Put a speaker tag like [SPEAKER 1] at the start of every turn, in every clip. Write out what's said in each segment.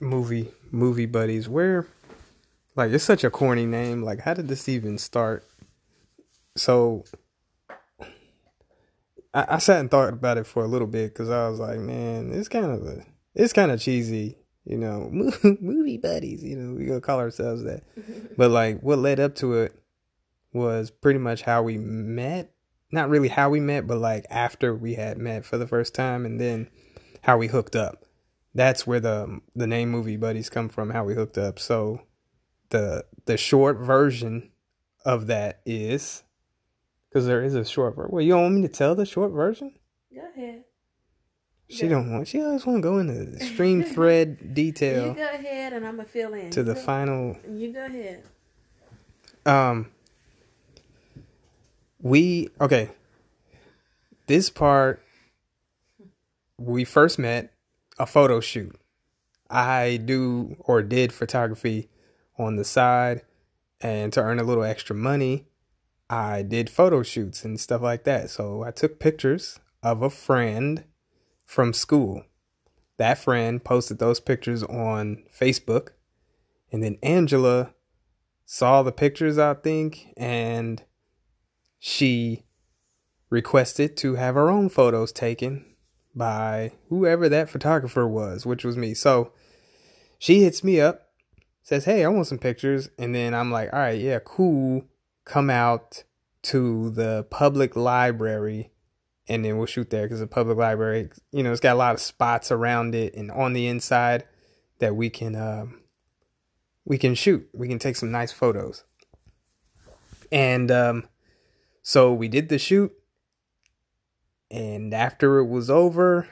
[SPEAKER 1] movie movie buddies. Where like it's such a corny name. Like how did this even start? So I, I sat and thought about it for a little bit because I was like, man, it's kind of a it's kind of cheesy, you know, movie buddies. You know, we gonna call ourselves that. but like what led up to it was pretty much how we met. Not really how we met, but like after we had met for the first time, and then how we hooked up. That's where the the name movie buddies come from. How we hooked up. So the the short version of that is because there is a short version. Well, you don't want me to tell the short version?
[SPEAKER 2] Go ahead.
[SPEAKER 1] She don't want. She always want to go into stream thread detail.
[SPEAKER 2] You go ahead, and I'm gonna fill in
[SPEAKER 1] to the
[SPEAKER 2] go-
[SPEAKER 1] final.
[SPEAKER 2] You go ahead.
[SPEAKER 1] Um, we okay. This part, we first met a photo shoot. I do or did photography on the side, and to earn a little extra money, I did photo shoots and stuff like that. So I took pictures of a friend from school. That friend posted those pictures on Facebook, and then Angela saw the pictures, I think, and she requested to have her own photos taken by whoever that photographer was, which was me. So she hits me up, says, Hey, I want some pictures. And then I'm like, All right, yeah, cool. Come out to the public library and then we'll shoot there because the public library, you know, it's got a lot of spots around it and on the inside that we can um, we can shoot. We can take some nice photos. And um, so we did the shoot. And after it was over,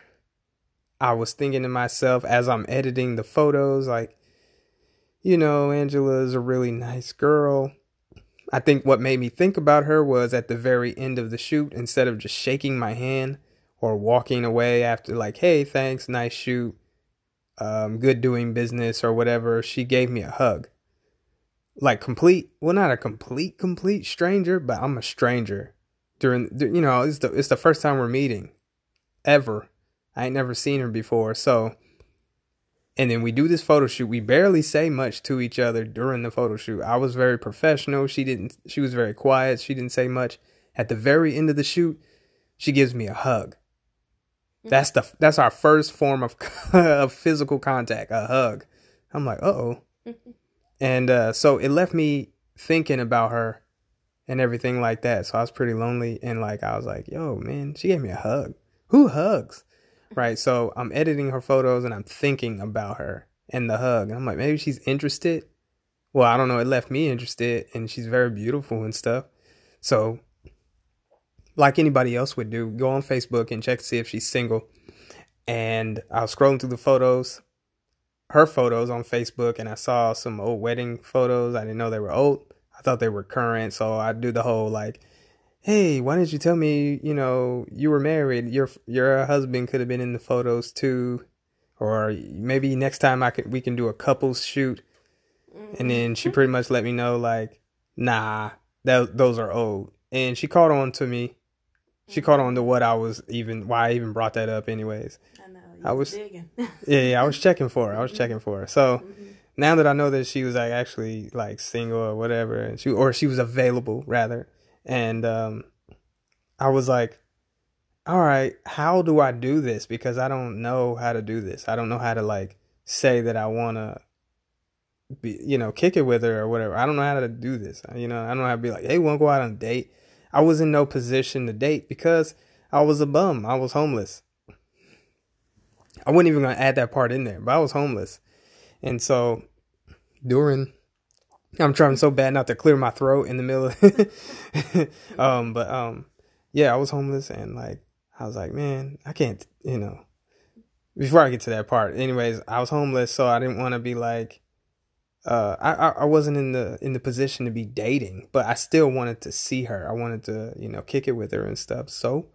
[SPEAKER 1] I was thinking to myself as I'm editing the photos, like, you know, Angela is a really nice girl. I think what made me think about her was at the very end of the shoot, instead of just shaking my hand or walking away after, like, hey, thanks, nice shoot, um, good doing business or whatever, she gave me a hug. Like, complete, well, not a complete, complete stranger, but I'm a stranger. During, you know, it's the, it's the first time we're meeting ever. I ain't never seen her before. So, and then we do this photo shoot. We barely say much to each other during the photo shoot. I was very professional. She didn't, she was very quiet. She didn't say much. At the very end of the shoot, she gives me a hug. That's the that's our first form of of physical contact, a hug. I'm like, uh oh, and uh, so it left me thinking about her and everything like that. So I was pretty lonely, and like I was like, yo, man, she gave me a hug. Who hugs? Right. So I'm editing her photos and I'm thinking about her and the hug. And I'm like, maybe she's interested. Well, I don't know. It left me interested, and she's very beautiful and stuff. So like anybody else would do, go on Facebook and check to see if she's single. And I was scrolling through the photos, her photos on Facebook, and I saw some old wedding photos. I didn't know they were old. I thought they were current. So I do the whole like, hey, why didn't you tell me, you know, you were married? Your your husband could have been in the photos too. Or maybe next time I could we can do a couples shoot. And then she mm-hmm. pretty much let me know like, nah, that those are old. And she caught on to me she caught on to what I was even why I even brought that up anyways.
[SPEAKER 2] I know.
[SPEAKER 1] I was-
[SPEAKER 2] digging.
[SPEAKER 1] Yeah, yeah, I was checking for her. I was checking for her. So mm-hmm. Now that I know that she was like actually like single or whatever and she or she was available rather. And um I was like, all right, how do I do this? Because I don't know how to do this. I don't know how to like say that I wanna be you know, kick it with her or whatever. I don't know how to do this. You know, I don't know how to be like, hey, wanna go out on a date? I was in no position to date because I was a bum. I was homeless. I wasn't even gonna add that part in there, but I was homeless. And so during I'm trying so bad not to clear my throat in the middle of um but um yeah, I was homeless and like I was like, man, I can't you know before I get to that part, anyways, I was homeless, so I didn't want to be like uh I, I wasn't in the in the position to be dating, but I still wanted to see her. I wanted to, you know, kick it with her and stuff. So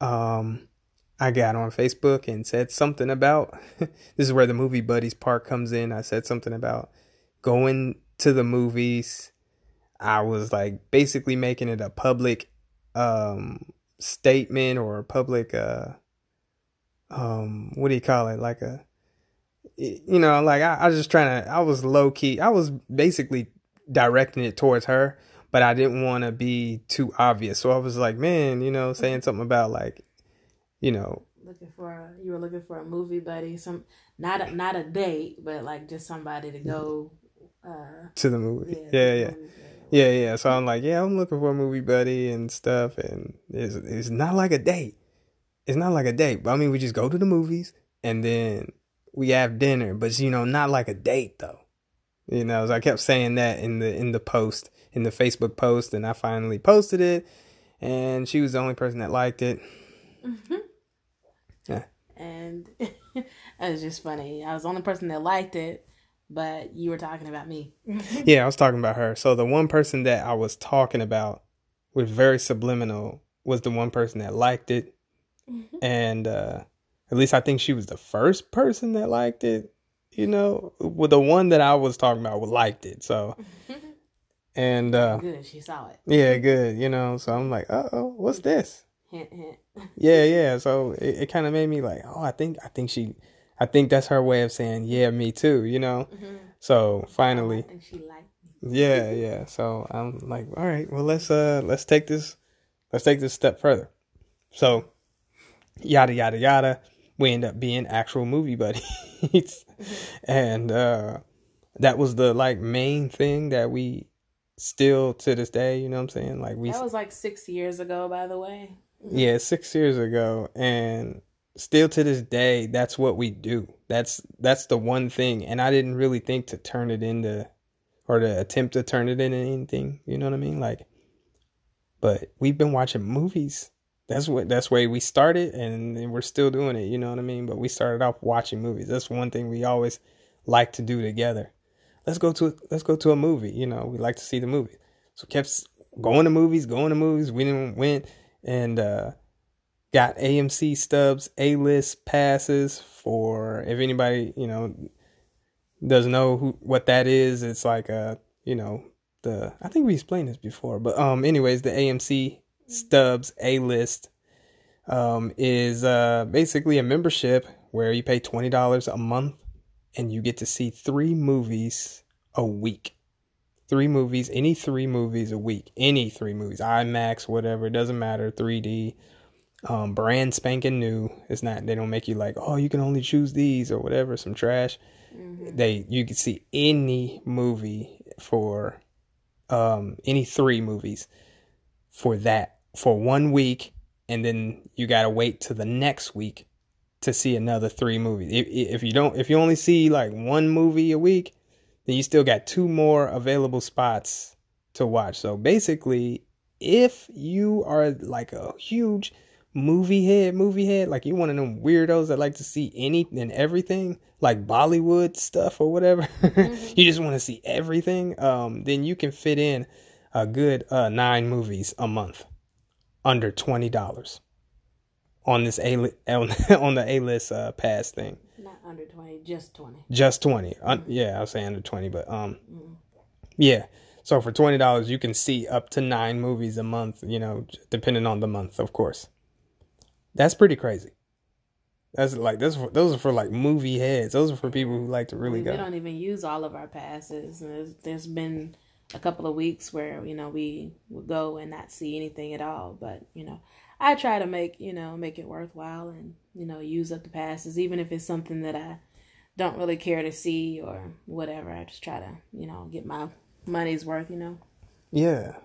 [SPEAKER 1] um I got on Facebook and said something about this is where the movie buddies part comes in. I said something about going to the movies. I was like basically making it a public um statement or a public uh um what do you call it? Like a you know, like I, I was just trying to, I was low key, I was basically directing it towards her, but I didn't want to be too obvious. So I was like, man, you know, saying something about like, you know,
[SPEAKER 2] Looking for a, you were looking for a movie buddy, some not a, not a date, but like just somebody to go. Uh,
[SPEAKER 1] to the movie.
[SPEAKER 2] yeah,
[SPEAKER 1] Yeah, yeah.
[SPEAKER 2] the movies,
[SPEAKER 1] Yeah, yeah. So I'm like, yeah, I'm looking for a movie buddy and stuff, and it's it's not like a date. It's not like a date. But I mean, we just go to the movies and then we have dinner, but you know, not like a date though. You know, so I kept saying that in the in the post in the Facebook post, and I finally posted it, and she was the only person that liked it.
[SPEAKER 2] Yeah, and it was just funny. I was the only person that liked it, but you were talking about me.
[SPEAKER 1] Yeah, I was talking about her. So the one person that I was talking about was very subliminal was the one person that liked it. And uh at least I think she was the first person that liked it. You know, well, the one that I was talking about liked it. So and uh
[SPEAKER 2] Good, she saw it.
[SPEAKER 1] yeah, good, you know. So I'm like, "Uh-oh, what's this?"
[SPEAKER 2] Hint, hint.
[SPEAKER 1] Yeah, yeah. So it, it kind of made me like, "Oh, I think I think she I think that's her way of saying, "Yeah, me too," you know. So finally,
[SPEAKER 2] I think she liked me.
[SPEAKER 1] yeah, yeah. So I'm like, all right, well let's uh let's take this let's take this step further. So yada yada yada. We end up being actual movie buddies. and uh that was the like main thing that we still to this day, you know what I'm saying? Like we
[SPEAKER 2] That was like six years ago, by the way.
[SPEAKER 1] Yeah, six years ago, and still to this day, that's what we do. That's that's the one thing, and I didn't really think to turn it into, or to attempt to turn it into anything. You know what I mean? Like, but we've been watching movies. That's what that's where we started, and, we're still doing it. You know what I mean? But we started off watching movies. That's one thing we always like to do together. Let's go to let's go to a movie. You know, we like to see the movie. So kept going to movies, going to movies. We didn't went and uh, got AMC stubs, A list passes for if anybody you know doesn't know who what that is. It's like a you know the I think we explained this before, but um anyways the AMC stubs A list um is uh basically a membership where you pay twenty dollars a month and you get to see three movies a week three movies, any three movies a week, any three movies, IMAX, whatever, it doesn't matter, 3D, um, brand spanking new. It's not, they don't make you like, oh, you can only choose these or whatever, some trash. They, you can see any movie for, um, any three movies for that, for one week, and then you gotta wait to the next week to see another three movies. If, if you don't, if you only see like one movie a week, then you still got two more available spots to watch. So basically, if you are like a huge movie head, movie head, like you're one of them weirdos that like to see any and everything, like Bollywood stuff or whatever, you just want to see everything, um, then you can fit in a good uh, nine movies a month under twenty dollars on this a on, on the A list uh, pass thing
[SPEAKER 2] under 20, just 20.
[SPEAKER 1] just 20 Un- yeah i'll say under 20 but um yeah. So for $20 you can see up to nine movies a month you know depending on the month of course. That's pretty crazy. That's like those are for, those are for like movie heads. Those are for people who like to really
[SPEAKER 2] we, we
[SPEAKER 1] go.
[SPEAKER 2] don't even use all of our passes. And There's, there's been a couple of weeks where you know we would go and not see anything at all. But you know, I try to make you know make it worthwhile and you know use up the passes, even if it's something that I don't really care to see or whatever. I just try to you know get my money's worth. You know.
[SPEAKER 1] yeah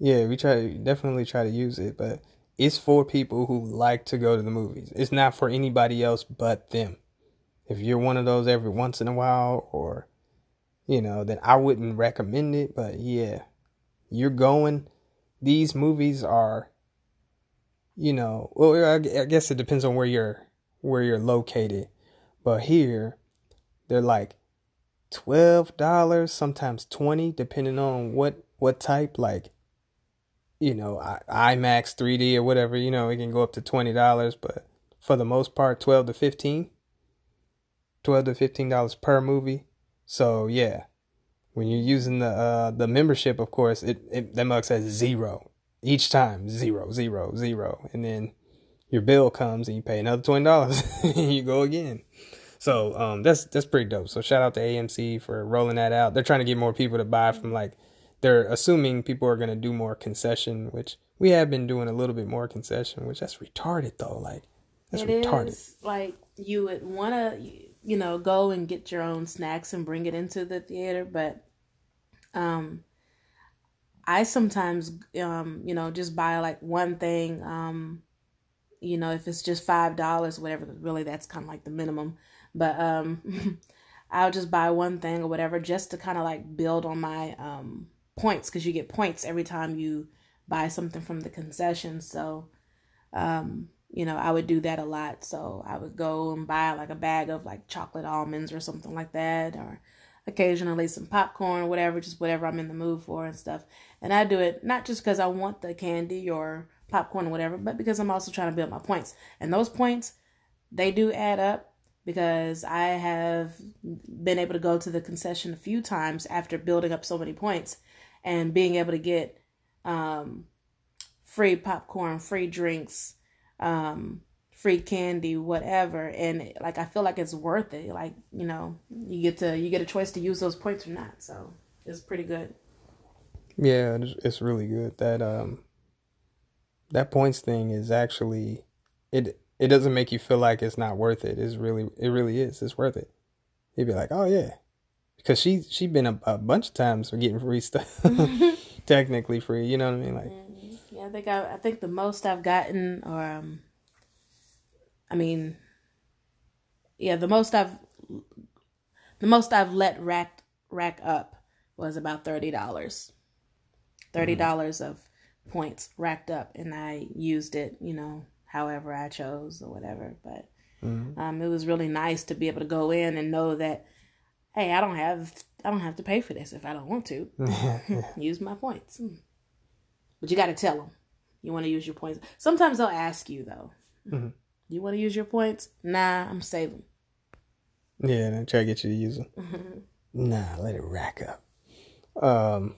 [SPEAKER 1] yeah we try to definitely try to use it but it's for people who like to go to the movies it's not for anybody else but them if you're one of those every once in a while or you know then i wouldn't recommend it but yeah you're going these movies are you know well i I guess it depends on where you're where you're located. But here they're like twelve dollars sometimes 20 depending on what what type like you know I, imax 3d or whatever you know it can go up to $20 but for the most part 12 to 15 12 to 15 dollars per movie. So yeah when you're using the uh the membership of course it, it that mug says zero each time zero zero zero and then your bill comes and you pay another twenty dollars and you go again So um, that's that's pretty dope. So shout out to AMC for rolling that out. They're trying to get more people to buy from like they're assuming people are gonna do more concession, which we have been doing a little bit more concession, which that's retarded though. Like that's
[SPEAKER 2] It
[SPEAKER 1] retarded.
[SPEAKER 2] is like you would want to, you know, go and get your own snacks and bring it into the theater, but um, I sometimes, um, you know, just buy like one thing. Um, you know, if it's just five dollars, whatever. Really, that's kind of like the minimum. But um, I'll just buy one thing or whatever, just to kind of like build on my um points, because you get points every time you buy something from the concession. So, um, you know, I would do that a lot. So I would go and buy like a bag of like chocolate almonds or something like that, or occasionally some popcorn or whatever, just whatever I'm in the mood for and stuff. And I do it not just because I want the candy or popcorn or whatever, but because I'm also trying to build my points. And those points, they do add up because I have been able to go to the concession a few times after building up so many points and being able to get um, free popcorn, free drinks, um, free candy, whatever. And like I feel like it's worth it. Like you know, you get to you get a choice to use those points or not. So it's pretty good.
[SPEAKER 1] Yeah, it's, it's really good. That um that points thing is actually it it doesn't make you feel like it's not worth it. It's really it really is. It's worth it. You'd be like, "Oh yeah." Because she she been a, a bunch of times for getting free stuff. Technically free, you know what I mean? Like
[SPEAKER 2] Yeah, I think I, I think the most I've gotten, or um, I mean, yeah, the most I've the most I've let rack rack up was about thirty dollars. Thirty dollars of points racked up, and I used it, you know, however I chose or whatever. But um, it was really nice to be able to go in and know that, hey, I don't have I don't have to pay for this if I don't want to. use my points. But you got to tell them you want to use your points. Sometimes they'll ask you though.
[SPEAKER 1] Mhm.
[SPEAKER 2] You want to use your points? Nah, I'm saving.
[SPEAKER 1] Yeah, and try to get you to use them. Nah, let it rack up. Um,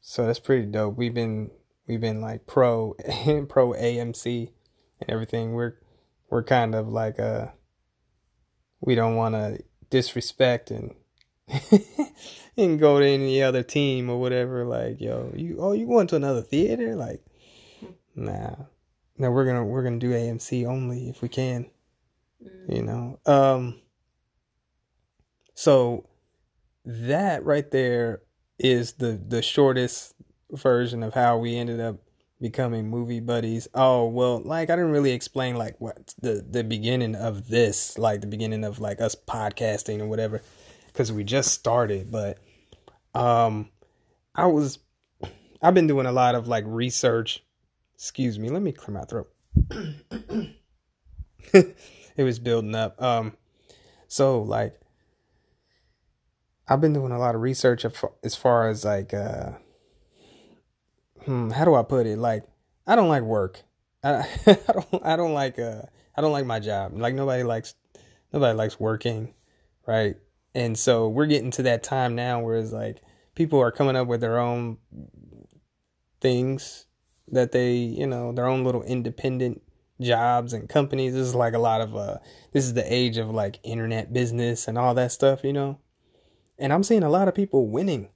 [SPEAKER 1] so that's pretty dope. We've been we've been like pro pro AMC and everything. We're we're kind of like uh we don't want to disrespect and and go to any other team or whatever. Like yo, you oh you going to another theater? Like nah, no we're gonna we're gonna do AMC only if we can. You know, um. So that right there is the the shortest version of how we ended up becoming movie buddies. Oh, well, like I didn't really explain like what the the beginning of this, like the beginning of like us podcasting or whatever cuz we just started, but um I was I've been doing a lot of like research. Excuse me, let me clear my throat. it was building up. Um so like I've been doing a lot of research as far as like uh hmm, how do I put it? Like I don't like work. I, I don't I don't like uh I don't like my job. Like nobody likes nobody likes working, right? And so we're getting to that time now where it's like people are coming up with their own things that they, you know, their own little independent jobs and companies. This is like a lot of uh this is the age of like internet business and all that stuff, you know. And I'm seeing a lot of people winning.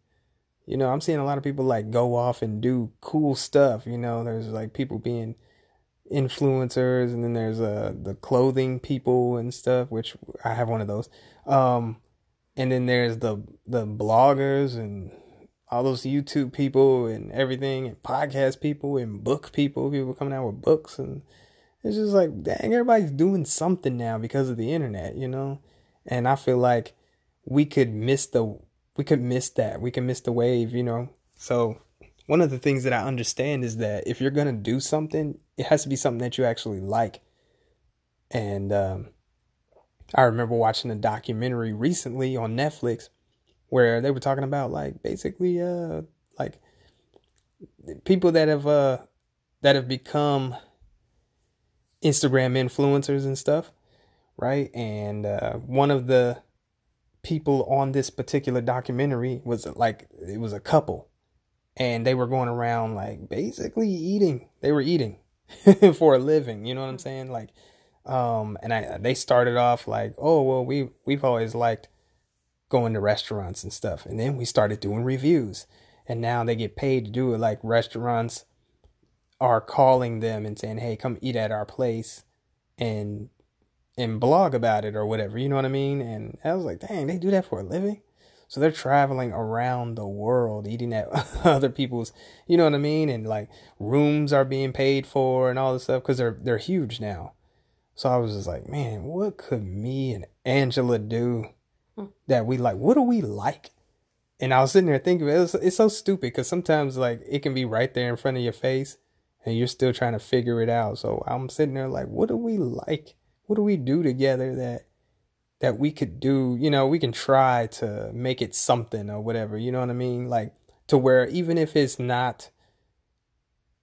[SPEAKER 1] You know, I'm seeing a lot of people like go off and do cool stuff, you know. There's like people being influencers and then there's uh the clothing people and stuff, which I have one of those. Um and then there's the the bloggers and all those YouTube people and everything and podcast people and book people, people coming out with books and it's just like dang everybody's doing something now because of the internet, you know? And I feel like we could miss the we could miss that. We can miss the wave, you know. So one of the things that I understand is that if you're gonna do something, it has to be something that you actually like. And um, I remember watching a documentary recently on Netflix where they were talking about like basically uh like people that have uh that have become Instagram influencers and stuff, right? And uh, one of the people on this particular documentary was like it was a couple. And they were going around like basically eating. They were eating for a living you know what i'm saying? Like Um, and I they started off like, oh well, we we've always liked going to restaurants and stuff, and then we started doing reviews, and now they get paid to do it. Like restaurants are calling them and saying, hey, come eat at our place, and and blog about it or whatever. You know what I mean? And I was like, dang, they do that for a living. So they're traveling around the world eating at other people's, you know what I mean? And like rooms are being paid for and all this stuff because they're they're huge now. So I was just like, man, what could me and Angela do that we like? What do we like? And I was sitting there thinking, it was, it's so stupid because sometimes like it can be right there in front of your face and you're still trying to figure it out. So I'm sitting there like, what do we like? What do we do together that that we could do? You know, we can try to make it something or whatever. You know what I mean? Like to where even if it's not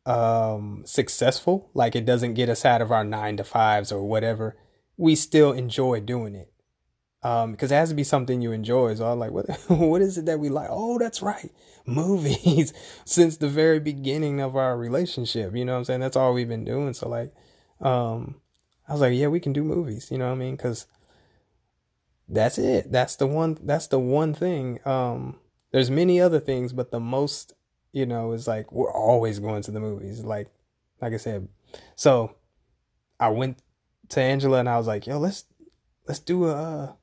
[SPEAKER 1] um successful like it doesn't get us out of our nine to fives or whatever we still enjoy doing it um because it has to be something you enjoy. So i'm like what what is it that we like? Oh that's right. Movies. Since the very beginning of our relationship you know what i'm saying? That's all we've been doing. So like um i was like yeah we can do movies you know what i mean? Because that's it. That's the one that's the one thing. Um there's many other things but the most you know, it's like we're always going to the movies. Like, like I said, so I went to Angela and I was like, yo, let's let's do a, uh,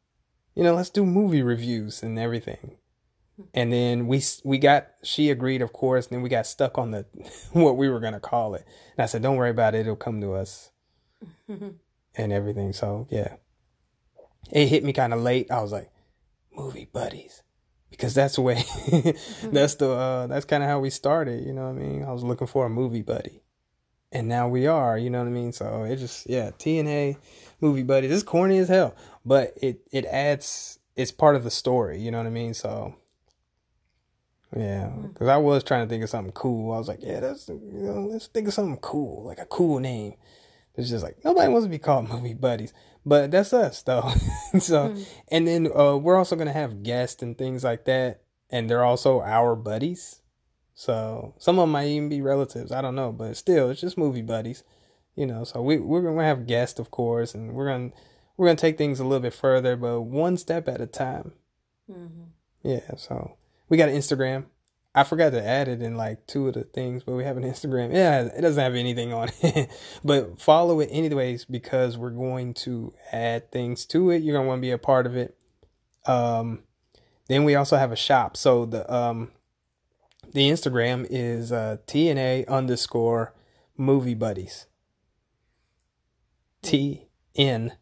[SPEAKER 1] you know, let's do movie reviews and everything. And then we we got she agreed, of course. And then we got stuck on the what we were gonna call it. And I said, don't worry about it. It'll come to us and everything. So yeah, it hit me kind of late. I was like, movie buddies because that's the way that's the uh, that's kind of how we started you know what i mean i was looking for a movie buddy and now we are you know what i mean so it just yeah tna movie buddies. is corny as hell but it it adds it's part of the story you know what i mean so yeah because i was trying to think of something cool i was like yeah that's you know let's think of something cool like a cool name it's just like nobody wants to be called movie buddies but that's us though. so, mm-hmm. and then uh, we're also gonna have guests and things like that, and they're also our buddies. So some of them might even be relatives. I don't know, but still, it's just movie buddies, you know. So we we're gonna have guests, of course, and we're gonna we're gonna take things a little bit further, but one step at a time. Mm-hmm. Yeah. So we got an Instagram. I forgot to add it in like two of the things, but we have an Instagram. Yeah, it doesn't have anything on it, but follow it anyways because we're going to add things to it. You're gonna want to be a part of it. Um, then we also have a shop. So the um, the Instagram is uh, TNA underscore movie buddies. T N,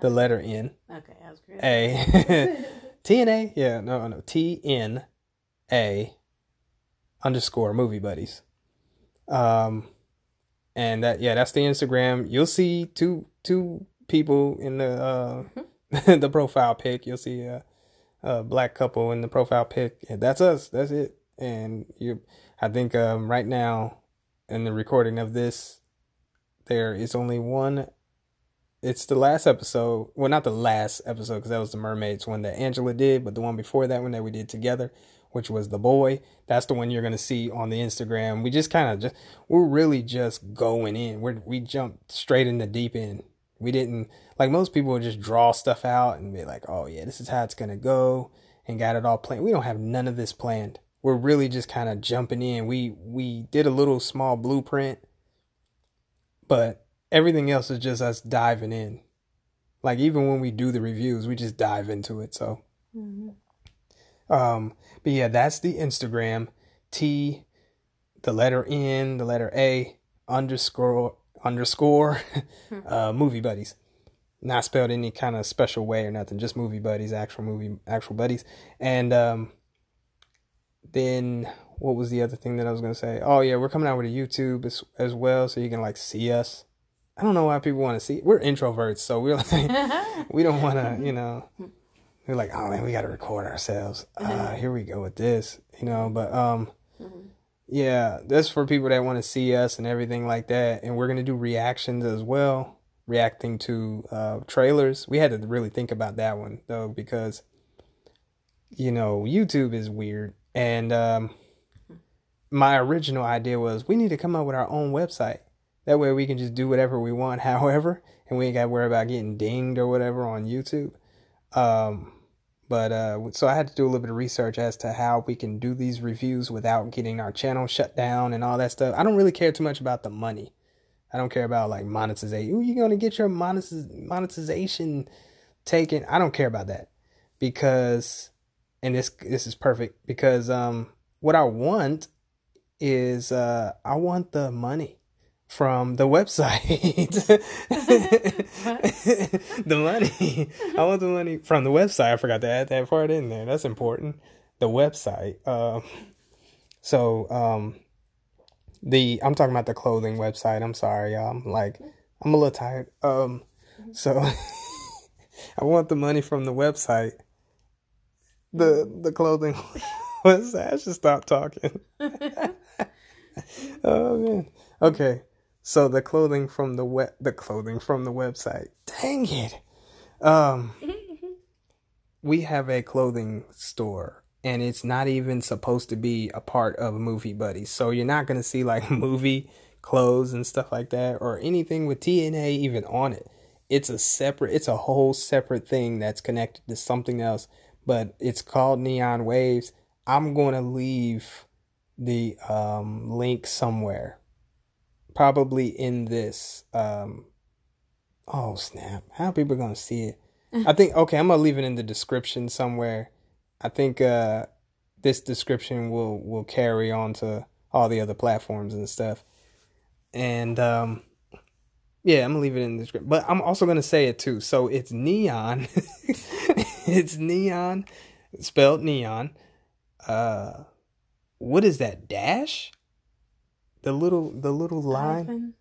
[SPEAKER 1] the letter N.
[SPEAKER 2] Okay, that was great.
[SPEAKER 1] A T N A. Yeah, no, no, T N A underscore movie buddies. Um, and that yeah, that's the Instagram. You'll see two two people in the uh mm-hmm. the profile pic. You'll see a, a black couple in the profile pic. And that's us. That's it. And you, I think um right now in the recording of this, there is only one. It's the last episode. Well, not the last episode because that was the mermaids one that Angela did, but the one before that one that we did together which was the boy. That's the one you're gonna see on the Instagram. We just kind of just we're really just going in. We we jumped straight in the deep end. We didn't like most people would just draw stuff out and be like, oh yeah, this is how it's gonna go, and got it all planned. We don't have none of this planned. We're really just kind of jumping in. We we did a little small blueprint, but everything else is just us diving in. Like even when we do the reviews, we just dive into it. So. Mm-hmm. Um, but yeah, that's the Instagram. T, the letter N, the letter A, underscore, underscore, uh, movie buddies. Not spelled any kind of special way or nothing, just movie buddies, actual movie, actual buddies. And, um, then what was the other thing that I was going to say? Oh yeah, we're coming out with a YouTube as, as well. So you can like see us. I don't know why people want to see. We're introverts, so we're like, we don't want to, you know, we're like, oh man, we got to record ourselves. Uh, here we go with this, you know. But um, mm-hmm. yeah, that's for people that want to see us and everything like that. And we're gonna do reactions as well, reacting to uh, trailers. We had to really think about that one though because you know YouTube is weird, and um, my original idea was we need to come up with our own website That way we can just do whatever we want, however, and we ain't got to worry about getting dinged or whatever on YouTube. Um, but uh, so I had to do a little bit of research as to how we can do these reviews without getting our channel shut down and all that stuff. I don't really care too much about the money. I don't care about like monetization. Ooh, you're gonna get your monetiz- monetization taken. I don't care about that because, and this this is perfect because um, what I want is uh, I want the money from the website. the money. I want the money from the website. I forgot to add that part in there. That's important. The website. Um, so um, the I'm talking about the clothing website. I'm sorry, y'all. I'm like I'm a little tired. Um, so I want the money from the website. The the clothing website. I should stop talking. oh man. Okay. So the clothing from the web, the clothing from the website. Dang it. Um, we have a clothing store and it's not even supposed to be a part of Movie Buddies. So you're not going to see like movie clothes and stuff like that or anything with TNA even on it. It's a separate, it's a whole separate thing that's connected to something else, but it's called Neon Waves. I'm going to leave the um, link somewhere probably in this. Um, oh snap! How people gonna see it? I think okay. I'm gonna leave it in the description somewhere. I think uh, this description will will carry on to all the other platforms and stuff. And um, yeah, I'm gonna leave it in the description. But I'm also gonna say it too. So it's neon. it's neon, spelled neon. Uh, what is that dash? The little the little line hyphen.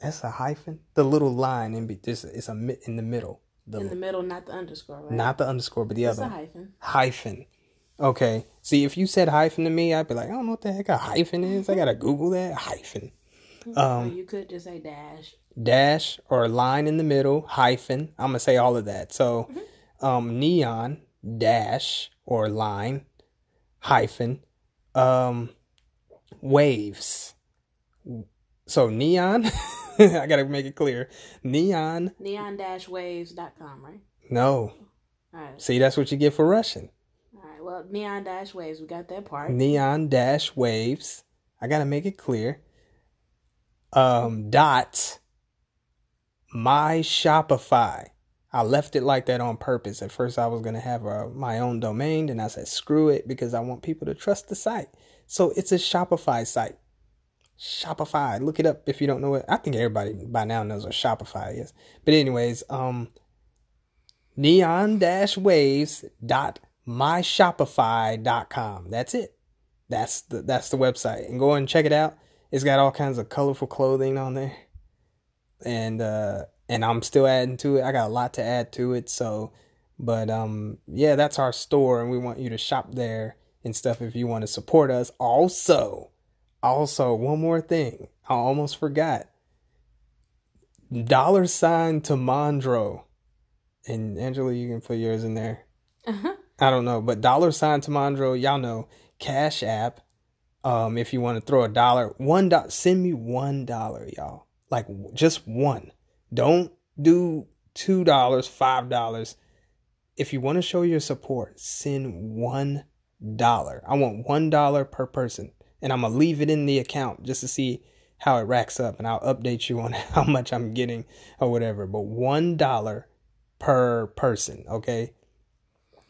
[SPEAKER 1] that's a hyphen. The little line in be this it's a in the middle.
[SPEAKER 2] The, in the middle not the underscore right?
[SPEAKER 1] not the underscore but the
[SPEAKER 2] it's
[SPEAKER 1] other
[SPEAKER 2] hyphen.
[SPEAKER 1] Hyphen. Okay. See if you said hyphen to me i'd be like i don't know what the heck a hyphen is. I gotta google that. Hyphen.
[SPEAKER 2] Um you could just say dash.
[SPEAKER 1] dash or line in the middle hyphen. I'm gonna say all of that. So mm-hmm. um neon dash or line hyphen. Um waves so neon, I gotta make it clear. Neon.
[SPEAKER 2] neon dash waves.com right?
[SPEAKER 1] No. All right. See, that's what you get for Russian.
[SPEAKER 2] All right. Well, neon dash waves, we got that part.
[SPEAKER 1] Neon dash waves. I gotta make it clear. Um. Dot. My Shopify. I left it like that on purpose. At first, I was gonna have a, my own domain, and I said screw it because I want people to trust the site. So it's a Shopify site. Shopify. Look it up if you don't know it. I think everybody by now knows what Shopify is. But anyways, um neon waves dot myshopify.com. That's it. That's the that's the website. And go and check it out. It's got all kinds of colorful clothing on there. And uh and I'm still adding to it. I got a lot to add to it, so but um yeah, that's our store and we want you to shop there and stuff if you want to support us. Also, also, one more thing. I almost forgot. Dollar sign Tamandro. And Angela, you can put yours in there. Uh-huh. I don't know, but dollar sign Tamandro, y'all know, Cash App. Um, if you want to throw a dollar, one dot, send me one dollar, y'all. Like just one. Don't do two dollars, five dollars. If you want to show your support, send one dollar. I want one dollar per person and I'm gonna leave it in the account just to see how it racks up and I'll update you on how much I'm getting or whatever. But one dollar per person, okay?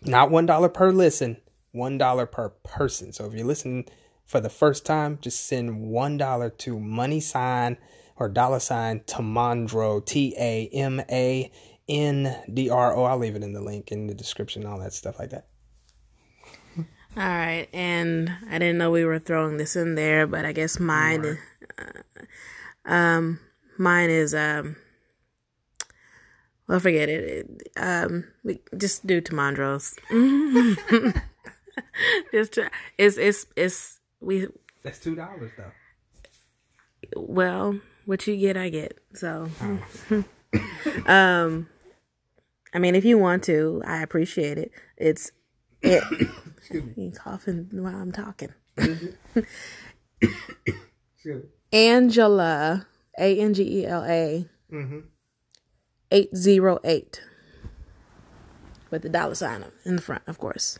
[SPEAKER 1] Not one dollar per listen, one dollar per person. So if you're listening for the first time, just send one dollar to money sign or dollar sign Tamandro T A M A N D R O. I'll leave it in the link in the description, all that stuff like that.
[SPEAKER 2] All right, and I didn't know we were throwing this in there, but I guess mine, is, uh, um, mine is um, well, forget it. it um, we just do Tamandros. just try, it's it's it's we.
[SPEAKER 1] That's two dollars though.
[SPEAKER 2] Well, what you get, I get. So, oh. um, I mean, if you want to, I appreciate it. It's Excuse me. coughing while I'm talking. Angela A N G E L A
[SPEAKER 1] Mm-hmm.
[SPEAKER 2] 808 with the dollar sign in the front, of course.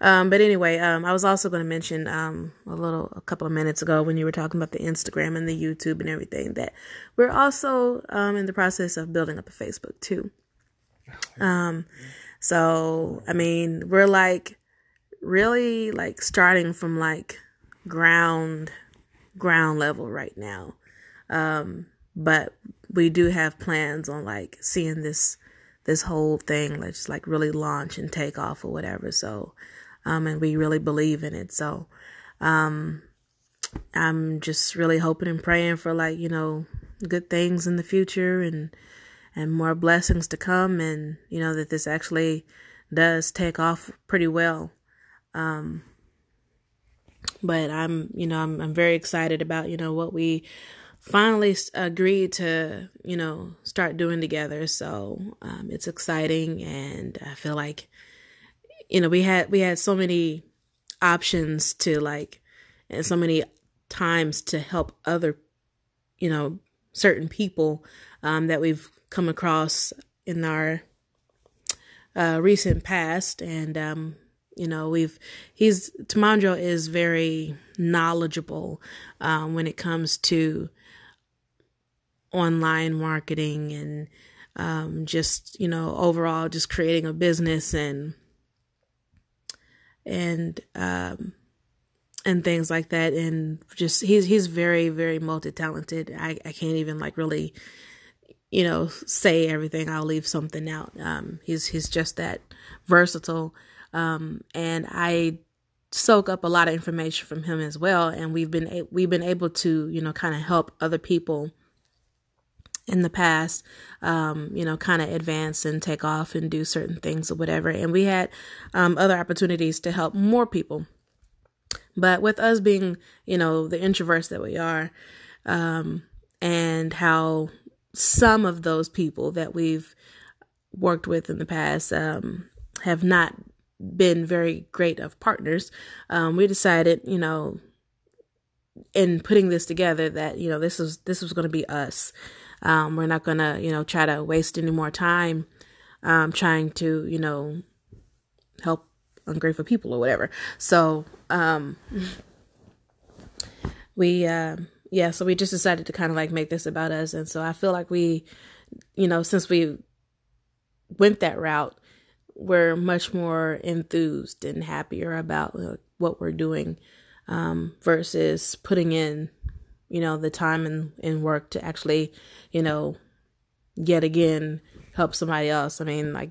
[SPEAKER 2] Um, but anyway, um, I was also going to mention um, a little, a couple of minutes ago when you were talking about the Instagram and the YouTube and everything that we're also um, in the process of building up a Facebook too. Um, so I mean, we're like really like starting from like ground ground level right now. Um, but we do have plans on like seeing this this whole thing let's like really launch and take off or whatever so um and we really believe in it so um i'm just really hoping and praying for like you know good things in the future and and more blessings to come and you know that this actually does take off pretty well um but i'm you know i'm i'm very excited about you know what we finally agreed to, you know, start doing together. So um, it's exciting, and I feel like, you know, we had we had so many options to like, and so many times to help other, you know, certain people um, that we've come across in our uh, recent past, and um, you know we've he's Tamandro is very knowledgeable um, when it comes to online marketing and um, just you know overall just creating a business and and um, and things like that. And just he's he's very very multi-talented. I, I can't even like really you know say everything i'll leave something out um, he's he's just that versatile um, and i soak up a lot of information from him as well and we've been we've been able to you know kind of help other people in the past, um, you know, kind of advance and take off and do certain things or whatever. And we had um, other opportunities to help more people. But with us being, you know, the introverts that we are, um, and how some of those people that we've worked with in the past um, have not been very great of partners, um, we decided, you know, in putting this together that you know this is this was going to be us um, we're not gonna, you know, try to waste any more time um, trying to, you know, help ungrateful people or whatever. So um, we, uh, yeah, so we just decided to kind of like make this about us, and so I feel like we, you know, since we went that route, we're much more enthused and happier about uh, what we're doing um, versus putting in you know, the time and, and work to actually, you know, yet again help somebody else. I mean, like,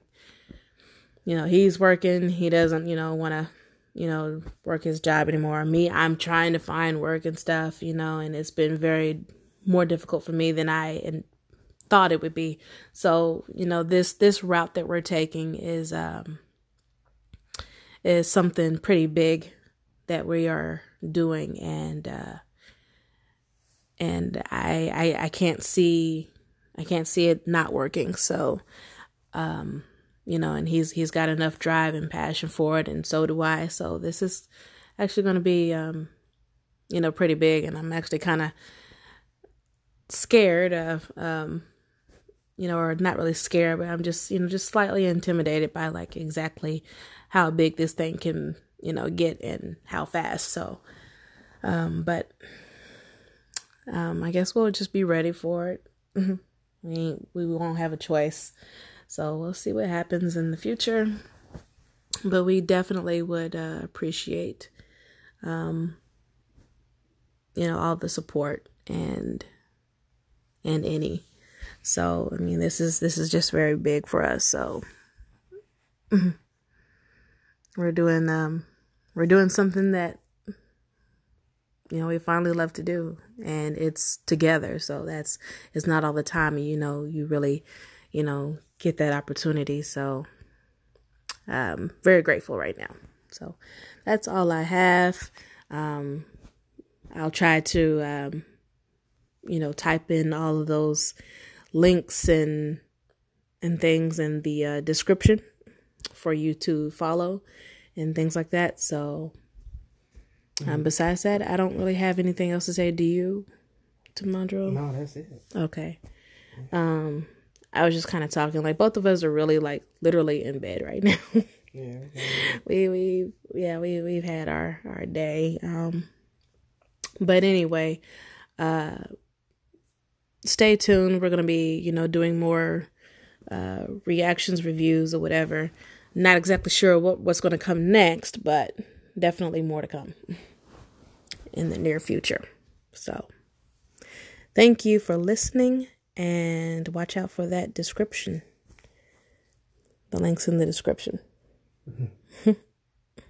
[SPEAKER 2] you know, he's working, he doesn't, you know, want to, you know, work his job anymore. Me, I'm trying to find work and stuff, you know, and it's been very more difficult for me than I and thought it would be. So, you know, this this route that we're taking is um is something pretty big that we are doing and uh and I, I I can't see I can't see it not working. So, um, you know, and he's he's got enough drive and passion for it, and so do I. So this is actually going to be, um, you know, pretty big, and I'm actually kind of scared of, um, you know, or not really scared, but I'm just you know just slightly intimidated by like exactly how big this thing can you know get and how fast. So, um, but um, I guess we'll just be ready for it. we we won't have a choice, so we'll see what happens in the future. But we definitely would uh, appreciate, um, you know, all the support and and any. So I mean, this is this is just very big for us. So we're doing um we're doing something that you know we finally love to do and it's together so that's it's not all the time you know you really you know get that opportunity so um very grateful right now so that's all i have um i'll try to um you know type in all of those links and and things in the uh, description for you to follow and things like that so um, besides that, I don't really have anything else to say. Do you, Tamandro?
[SPEAKER 1] No, that's it.
[SPEAKER 2] Okay. Um, I was just kind of talking like both of us are really like literally in bed right now.
[SPEAKER 1] Yeah.
[SPEAKER 2] we we yeah we we've had our our day. Um, but anyway, uh, stay tuned. We're gonna be you know doing more uh reactions, reviews, or whatever. Not exactly sure what what's gonna come next, but definitely more to come in the near future. So, thank you for listening and watch out for that description. The link's in the description. Mm-hmm.